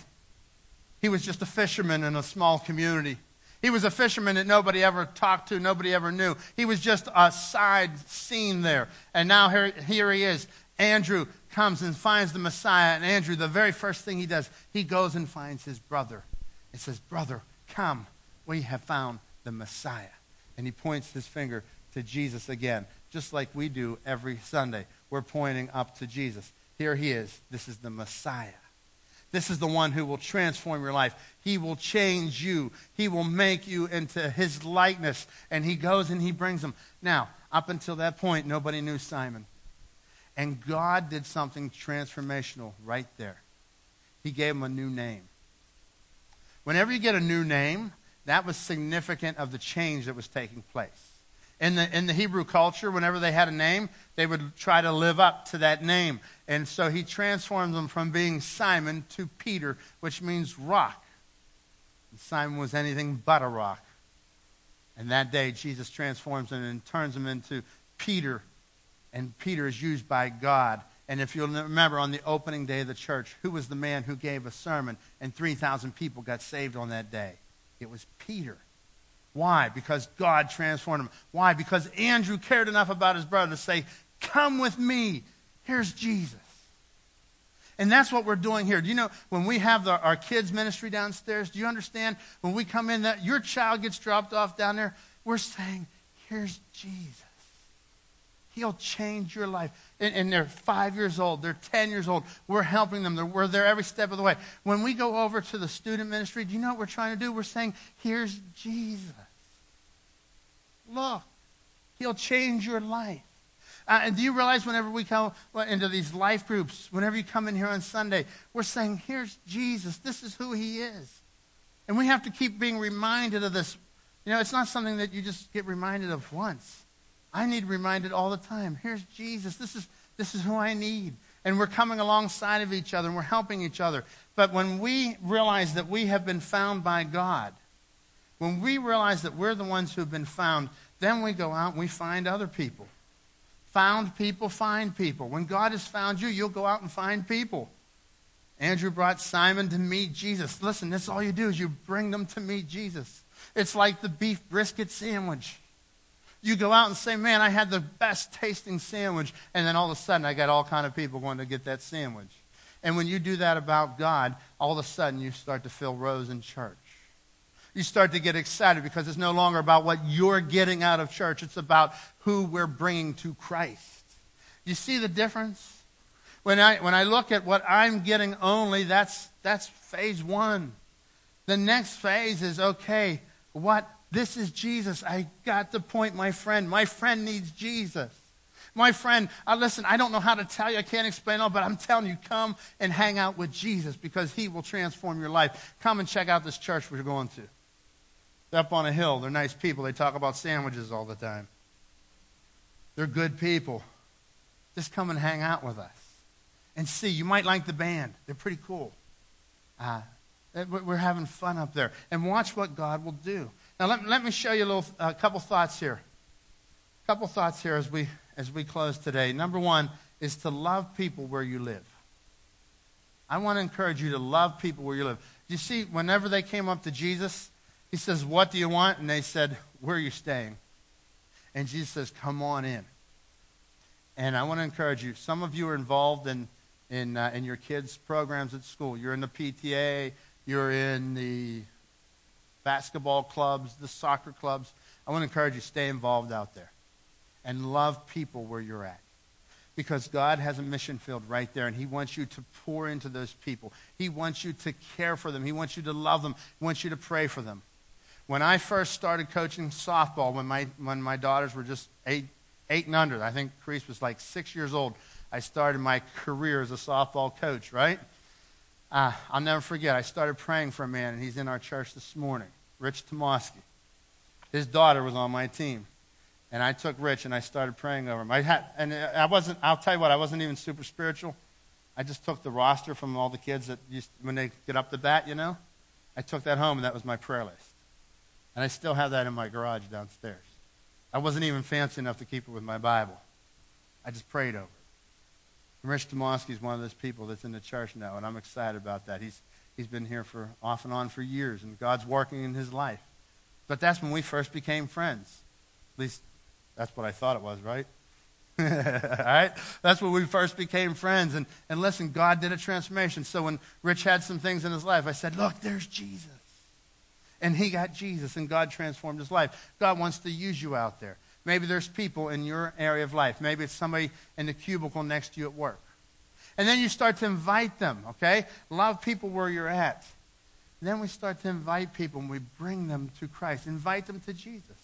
he was just a fisherman in a small community. He was a fisherman that nobody ever talked to, nobody ever knew. He was just a side scene there. And now here, here he is. Andrew, comes and finds the Messiah, and Andrew, the very first thing he does, he goes and finds his brother. and says, Brother, come, we have found the Messiah. And he points his finger to Jesus again, just like we do every Sunday. We're pointing up to Jesus. Here he is. This is the Messiah. This is the one who will transform your life. He will change you. He will make you into his likeness. And he goes and he brings them. Now, up until that point, nobody knew Simon. And God did something transformational right there. He gave him a new name. Whenever you get a new name, that was significant of the change that was taking place. In the, in the Hebrew culture, whenever they had a name, they would try to live up to that name. And so he transformed them from being Simon to Peter, which means rock. And Simon was anything but a rock. And that day, Jesus transforms him and turns him into Peter, and Peter is used by God. And if you'll remember on the opening day of the church, who was the man who gave a sermon and 3,000 people got saved on that day? It was Peter. Why? Because God transformed him. Why? Because Andrew cared enough about his brother to say, Come with me. Here's Jesus. And that's what we're doing here. Do you know when we have the, our kids' ministry downstairs? Do you understand when we come in that your child gets dropped off down there? We're saying, Here's Jesus. He'll change your life. And, and, they're five years old, they're 10 years old. We're helping them, they're, we're there every step of the way. When we go over to the student ministry, do you know what we're trying to do? We're saying, Here's Jesus. Look, He'll change your life. Uh, and do you realize whenever we come into these life groups, whenever you come in here on Sunday, we're saying, Here's Jesus. This is who He is. And we have to keep being reminded of this. You know, it's not something that you just get reminded of once. I need reminded all the time. Here's Jesus. This is, this is who I need. And we're coming alongside of each other and we're helping each other. But when we realize that we have been found by God, when we realize that we're the ones who have been found, then we go out and we find other people. Found people find people. When God has found you, you'll go out and find people. Andrew brought Simon to meet Jesus. Listen, that's all you do is you bring them to meet Jesus. It's like the beef brisket sandwich. You go out and say, man, I had the best tasting sandwich. And then all of a sudden, I got all kind of people going to get that sandwich. And when you do that about God, all of a sudden, you start to fill rows in church. You start to get excited because it's no longer about what you're getting out of church. It's about who we're bringing to Christ. You see the difference? When I, when I look at what I'm getting only, that's, that's phase one. The next phase is okay, what? This is Jesus. I got the point, my friend. My friend needs Jesus. My friend, uh, listen, I don't know how to tell you. I can't explain all, but I'm telling you, come and hang out with Jesus because he will transform your life. Come and check out this church we're going to. Up on a hill. They're nice people. They talk about sandwiches all the time. They're good people. Just come and hang out with us and see. You might like the band. They're pretty cool. Uh, we're having fun up there. And watch what God will do. Now, let, let me show you a little, a couple thoughts here. A couple thoughts here as we, as we close today. Number one is to love people where you live. I want to encourage you to love people where you live. You see, whenever they came up to Jesus, he says, What do you want? And they said, Where are you staying? And Jesus says, Come on in. And I want to encourage you. Some of you are involved in, in, uh, in your kids' programs at school. You're in the PTA, you're in the basketball clubs, the soccer clubs. I want to encourage you, stay involved out there and love people where you're at. Because God has a mission field right there, and He wants you to pour into those people. He wants you to care for them. He wants you to love them. He wants you to pray for them. When I first started coaching softball, when my, when my daughters were just eight, eight and under, I think Chris was like six years old, I started my career as a softball coach, right? Uh, I'll never forget, I started praying for a man, and he's in our church this morning, Rich Tomoski. His daughter was on my team. And I took Rich and I started praying over him. I had, and I wasn't, I'll tell you what, I wasn't even super spiritual. I just took the roster from all the kids that used, when they get up the bat, you know, I took that home and that was my prayer list. And I still have that in my garage downstairs. I wasn't even fancy enough to keep it with my Bible. I just prayed over it. And Rich Tomoski is one of those people that's in the church now, and I'm excited about that. He's, he's been here for off and on for years, and God's working in his life. But that's when we first became friends. At least that's what I thought it was, right? All right? That's when we first became friends. And, and listen, God did a transformation. So when Rich had some things in his life, I said, Look, there's Jesus. And he got Jesus, and God transformed his life. God wants to use you out there. Maybe there's people in your area of life. Maybe it's somebody in the cubicle next to you at work. And then you start to invite them, okay? Love people where you're at. And then we start to invite people and we bring them to Christ. Invite them to Jesus.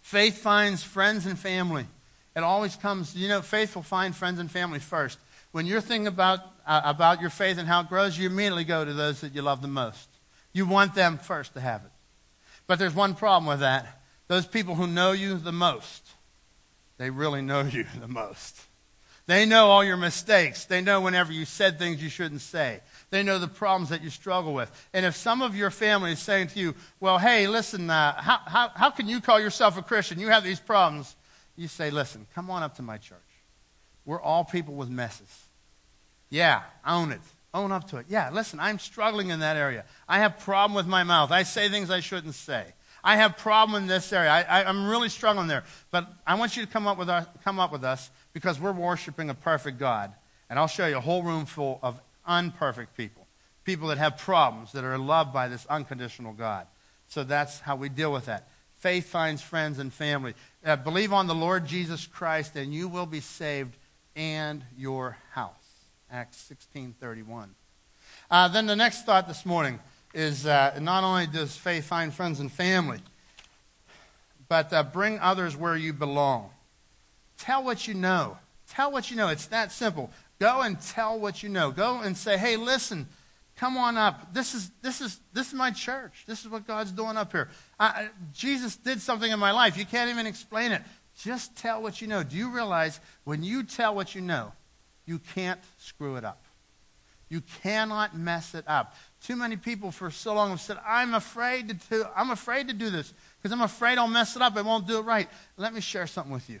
Faith finds friends and family. It always comes, you know, faith will find friends and family first. When you're thinking about, uh, about your faith and how it grows, you immediately go to those that you love the most. You want them first to have it. But there's one problem with that those people who know you the most, they really know you the most. They know all your mistakes. They know whenever you said things you shouldn't say. They know the problems that you struggle with. And if some of your family is saying to you, well, hey, listen, uh, how, how, how can you call yourself a Christian? You have these problems. You say, listen, come on up to my church. We're all people with messes. Yeah, I own it. Own up to it. Yeah, listen, I'm struggling in that area. I have problem with my mouth. I say things I shouldn't say. I have problem in this area. I, am really struggling there. But I want you to come up, with us, come up with us because we're worshiping a perfect God. And I'll show you a whole room full of unperfect people, people that have problems, that are loved by this unconditional God. So that's how we deal with that. Faith finds friends and family. Uh, believe on the Lord Jesus Christ, and you will be saved and your house. Acts 16:31. Uh, then the next thought this morning is uh, not only does faith find friends and family, but uh, bring others where you belong. Tell what you know. Tell what you know. It's that simple. Go and tell what you know. Go and say, hey, listen, come on up. This is, this is, this is my church. This is what God's doing up here. I, Jesus did something in my life. You can't even explain it. Just tell what you know. Do you realize when you tell what you know, you can't screw it up? You cannot mess it up. Too many people for so long have said, I'm afraid to, do, I'm afraid to do this because I'm afraid I'll mess it up. I won't do it right. Let me share something with you.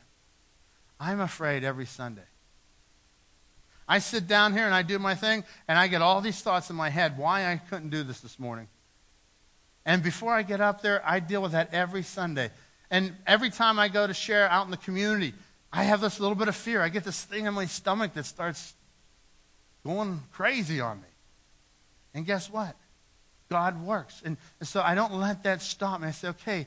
I'm afraid every Sunday. I sit down here and I do my thing, and I get all these thoughts in my head why I couldn't do this this morning. And before I get up there, I deal with that every Sunday. And every time I go to share out in the community, I have this little bit of fear. I get this thing in my stomach that starts going crazy on me. And guess what? God works. And, and so I don't let that stop me. I say, okay,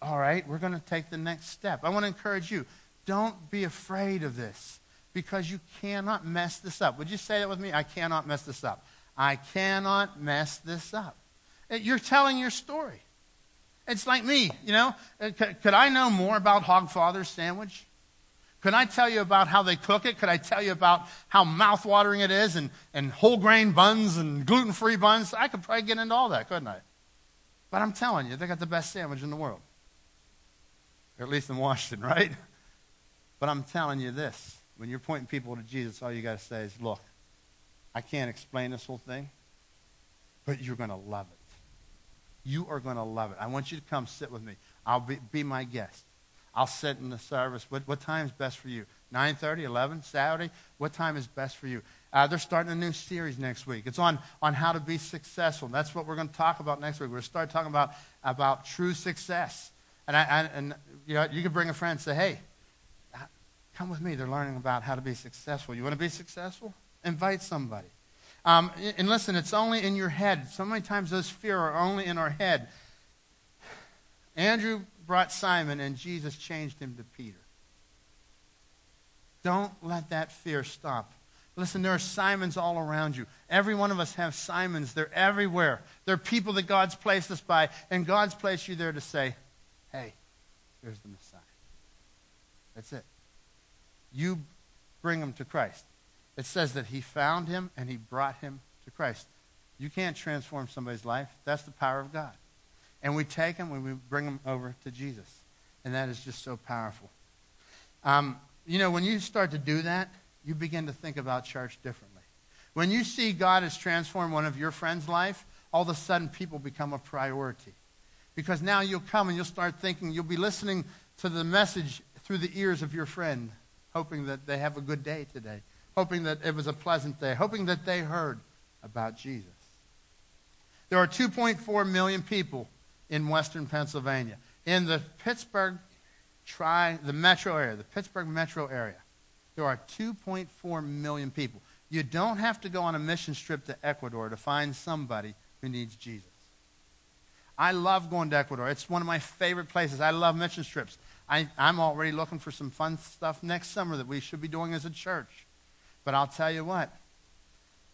all right, we're going to take the next step. I want to encourage you don't be afraid of this because you cannot mess this up. Would you say that with me? I cannot mess this up. I cannot mess this up. Uh, You're telling your story. It's like me, you know. Uh, Could, could I know more about Hogfather's sandwich? Could I tell you about how they cook it? Could I tell you about how mouth-watering it is and, and whole grain buns and gluten-free buns? I could probably get into all that, couldn't I? But I'm telling you, they got the best sandwich in the world. Or at least in Washington, right? But I'm telling you this. When you're pointing people to Jesus, all you got to say is, look, I can't explain this whole thing, but you're going to love it. You are going to love it. I want you to come sit with me. I'll be, be my guest. I'll sit in the service. What, what time is best for you? 9.30, 11, Saturday? What time is best for you? Uh, they're starting a new series next week. It's on, on how to be successful. That's what we're going to talk about next week. We're going to start talking about, about true success. And, I, and you, know, you can bring a friend and say, hey, come with me. They're learning about how to be successful. You want to be successful? Invite somebody. Um, and listen, it's only in your head. So many times those fear are only in our head. Andrew brought Simon, and Jesus changed him to Peter. Don't let that fear stop. Listen, there are Simons all around you. Every one of us have Simons. They're everywhere. They're people that God's placed us by, and God's placed you there to say, hey, here's the Messiah. That's it. You bring them to Christ. It says that he found him and he brought him to Christ. You can't transform somebody's life. That's the power of God. And we take them and we bring them over to Jesus. And that is just so powerful. Um, you know, when you start to do that, you begin to think about church differently. When you see God has transformed one of your friends' life, all of a sudden people become a priority. Because now you'll come and you'll start thinking, you'll be listening to the message through the ears of your friend, hoping that they have a good day today, hoping that it was a pleasant day, hoping that they heard about Jesus. There are 2.4 million people in western Pennsylvania. In the Pittsburgh tri, the metro area, the Pittsburgh metro area, there are 2.4 million people. You don't have to go on a mission trip to Ecuador to find somebody who needs Jesus. I love going to Ecuador. It's one of my favorite places. I love mission trips. I, I'm already looking for some fun stuff next summer that we should be doing as a church. But I'll tell you what,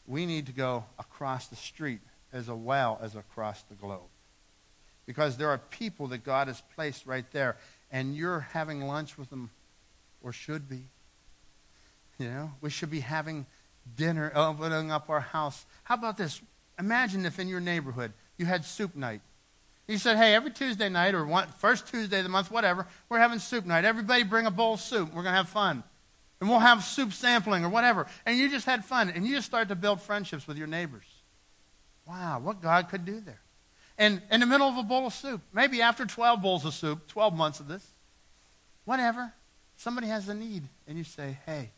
we need to go across the street as well as across the globe. Because there are people that God has placed right there, and you're having lunch with them, or should be. You know, we should be having dinner, opening up our house. How about this? Imagine if in your neighborhood you had soup night. You said, hey, every Tuesday night or one, first Tuesday of the month, whatever, we're having soup night. Everybody bring a bowl of soup. We're going to have fun. And we'll have soup sampling or whatever. And you just had fun. And you just started to build friendships with your neighbors. Wow, what God could do there. And in the middle of a bowl of soup, maybe after 12 bowls of soup, 12 months of this, whatever, somebody has a need. And you say, hey,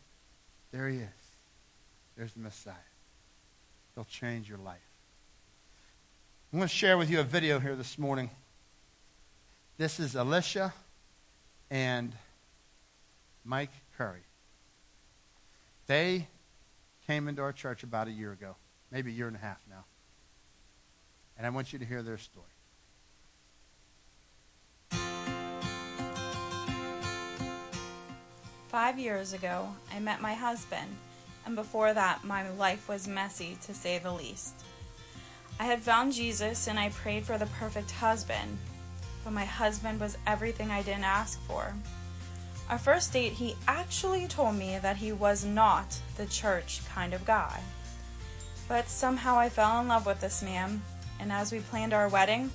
there he is. There's the Messiah. He'll change your life. I'm going to share with you a video here this morning. This is Alicia and Mike Curry. They came into our church about a year ago, maybe a year and a half now. And I want you to hear their story. Five years ago, I met my husband, and before that, my life was messy to say the least. I had found Jesus and I prayed for the perfect husband, but my husband was everything I didn't ask for. Our first date, he actually told me that he was not the church kind of guy. But somehow I fell in love with this man, and as we planned our wedding,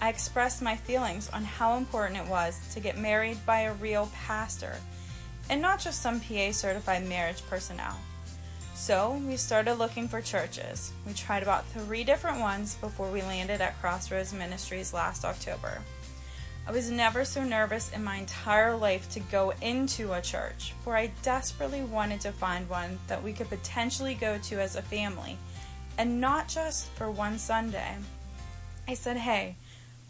I expressed my feelings on how important it was to get married by a real pastor and not just some PA certified marriage personnel. So we started looking for churches. We tried about three different ones before we landed at Crossroads Ministries last October. I was never so nervous in my entire life to go into a church, for I desperately wanted to find one that we could potentially go to as a family, and not just for one Sunday. I said, hey,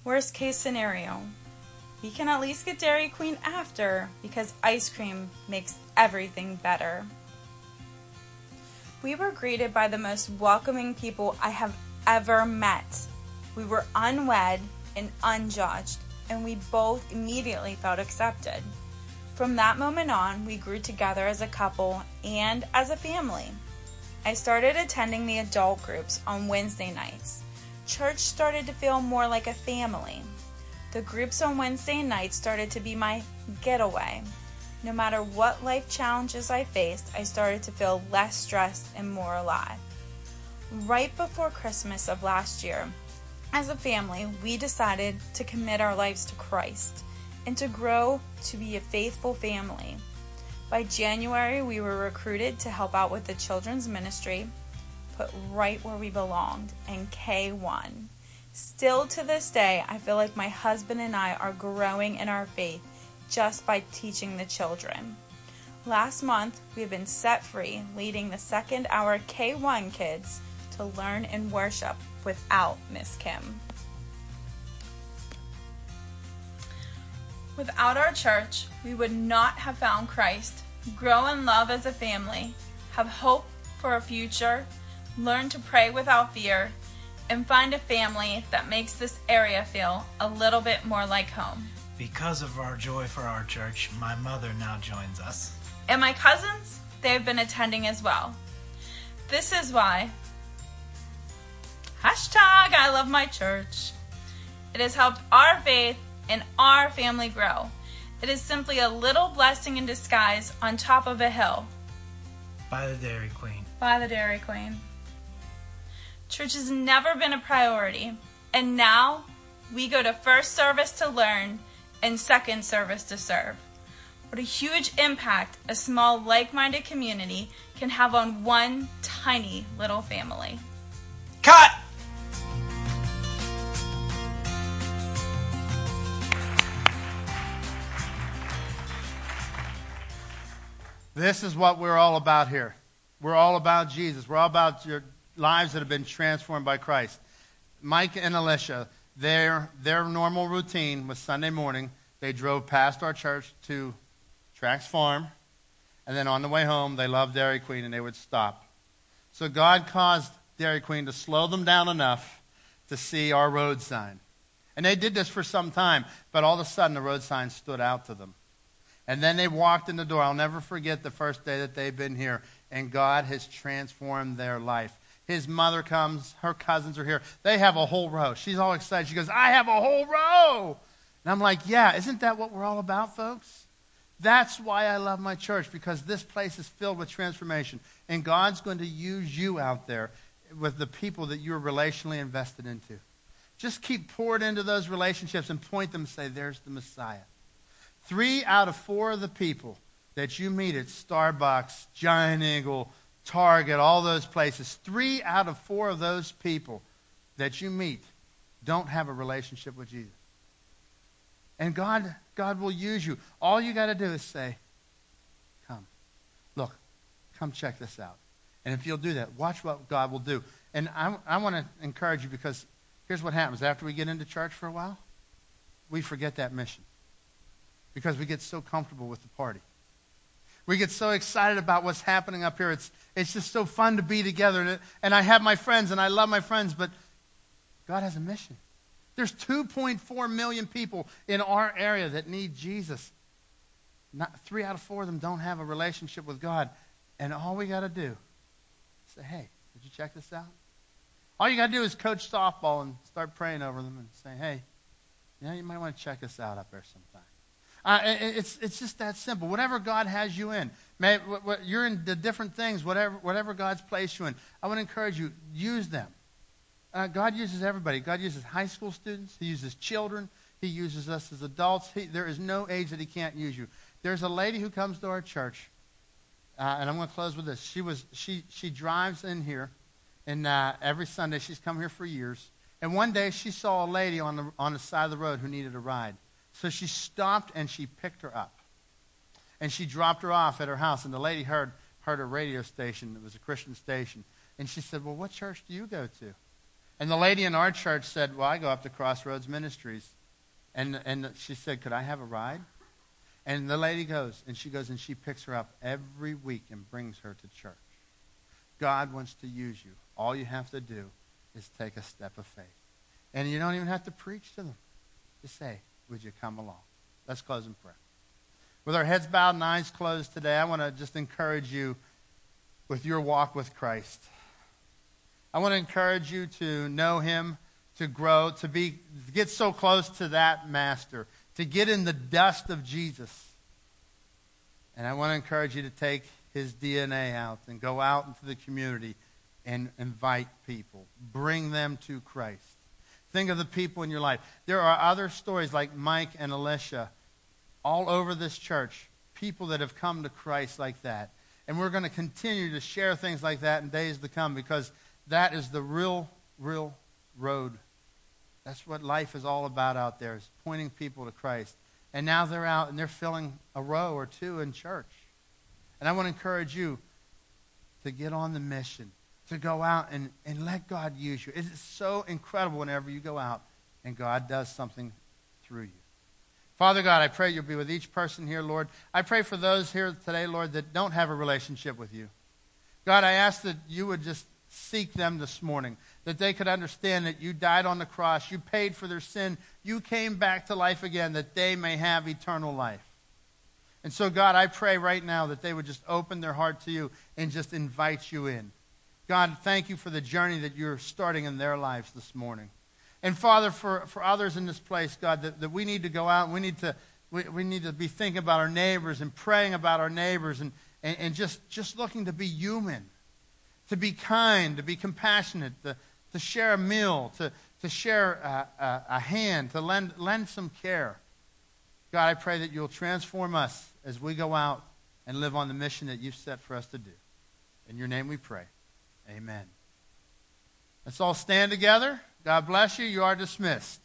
worst case scenario, we can at least get Dairy Queen after because ice cream makes everything better. We were greeted by the most welcoming people I have ever met. We were unwed and unjudged, and we both immediately felt accepted. From that moment on, we grew together as a couple and as a family. I started attending the adult groups on Wednesday nights. Church started to feel more like a family. The groups on Wednesday nights started to be my getaway. No matter what life challenges I faced, I started to feel less stressed and more alive. Right before Christmas of last year, as a family, we decided to commit our lives to Christ and to grow to be a faithful family. By January, we were recruited to help out with the children's ministry, put right where we belonged, in K1. Still to this day, I feel like my husband and I are growing in our faith just by teaching the children. Last month, we have been set free, leading the second hour K1 kids to learn and worship without Miss Kim. Without our church, we would not have found Christ, grow in love as a family, have hope for a future, learn to pray without fear, and find a family that makes this area feel a little bit more like home. Because of our joy for our church, my mother now joins us. And my cousins, they have been attending as well. This is why. Hashtag I love my church. It has helped our faith and our family grow. It is simply a little blessing in disguise on top of a hill. By the Dairy Queen. By the Dairy Queen. Church has never been a priority, and now we go to first service to learn and second service to serve. What a huge impact a small, like minded community can have on one tiny little family. Cut! This is what we're all about here. We're all about Jesus. We're all about your lives that have been transformed by Christ. Mike and Alicia, their, their normal routine was Sunday morning. They drove past our church to Trax Farm, and then on the way home, they loved Dairy Queen and they would stop. So God caused Dairy Queen to slow them down enough to see our road sign. And they did this for some time, but all of a sudden the road sign stood out to them. And then they walked in the door. I'll never forget the first day that they've been here, and God has transformed their life. His mother comes, her cousins are here. They have a whole row. She's all excited. She goes, I have a whole row. And I'm like, yeah, isn't that what we're all about, folks? That's why I love my church, because this place is filled with transformation. And God's going to use you out there with the people that you're relationally invested into. Just keep pouring into those relationships and point them and say, there's the Messiah. Three out of four of the people that you meet at Starbucks, Giant Eagle, Target, all those places, three out of four of those people that you meet don't have a relationship with Jesus. And God, God will use you. All you got to do is say, Come. Look, come check this out. And if you'll do that, watch what God will do. And I, I want to encourage you because here's what happens. After we get into church for a while, we forget that mission because we get so comfortable with the party. We get so excited about what's happening up here. It's, it's just so fun to be together. And, I have my friends, and I love my friends, but God has a mission. There's 2.4 million people in our area that need Jesus. Not, three out of four of them don't have a relationship with God. And all we got to do is say, hey, did you check this out? All you got to do is coach softball and start praying over them and say, hey, you know, you might want to check us out up there sometime. Uh, it's, it's just that simple. Whatever God has you in, may, what, you're in the different things, whatever, whatever God's placed you in, I want to encourage you, use them. Uh, God uses everybody. God uses high school students. He uses children. He uses us as adults. He, there is no age that he can't use you. There's a lady who comes to our church, uh, and I'm going to close with this. She, was, she, she drives in here, and uh, every Sunday she's come here for years. And one day she saw a lady on the, on the side of the road who needed a ride. So she stopped and she picked her up. And she dropped her off at her house. And the lady heard, heard a radio station. It was a Christian station. And she said, Well, what church do you go to? And the lady in our church said, Well, I go up to Crossroads Ministries. And, and she said, Could I have a ride? And the lady goes, and she goes and she picks her up every week and brings her to church. God wants to use you. All you have to do is take a step of faith. And you don't even have to preach to them. Just say, Would you come along? Let's close in prayer. With our heads bowed and eyes closed today, I want to just encourage you with your walk with Christ. I want to encourage you to know him, to grow, to be to get so close to that master, to get in the dust of Jesus. And I want to encourage you to take his DNA out and go out into the community and invite people. Bring them to Christ. Think of the people in your life. There are other stories like Mike and Alicia all over this church, people that have come to Christ like that. And we're going to continue to share things like that in days to come because that is the real, real road. That's what life is all about out there, is pointing people to Christ. And now they're out and they're filling a row or two in church. And I want to encourage you to get on the mission, to go out and, and let God use you. It is so incredible whenever you go out and God does something through you. Father God, I pray you'll be with each person here, Lord. I pray for those here today, Lord, that don't have a relationship with you. God, I ask that you would just seek them this morning, that they could understand that you died on the cross, you paid for their sin, you came back to life again, that they may have eternal life. And so, God, I pray right now that they would just open their heart to you and just invite you in. God, thank you for the journey that you're starting in their lives this morning. And Father, for, for others in this place, God, that, that we need to go out and we need to, we, we need to be thinking about our neighbors and praying about our neighbors and, and, and just, just looking to be human, to be kind, to be compassionate, to, to share a meal, to, to share a, a, a hand, to lend, lend some care. God, I pray that you'll transform us as we go out and live on the mission that you've set for us to do. In your name we pray. Amen. Let's all stand together. God bless you. You are dismissed.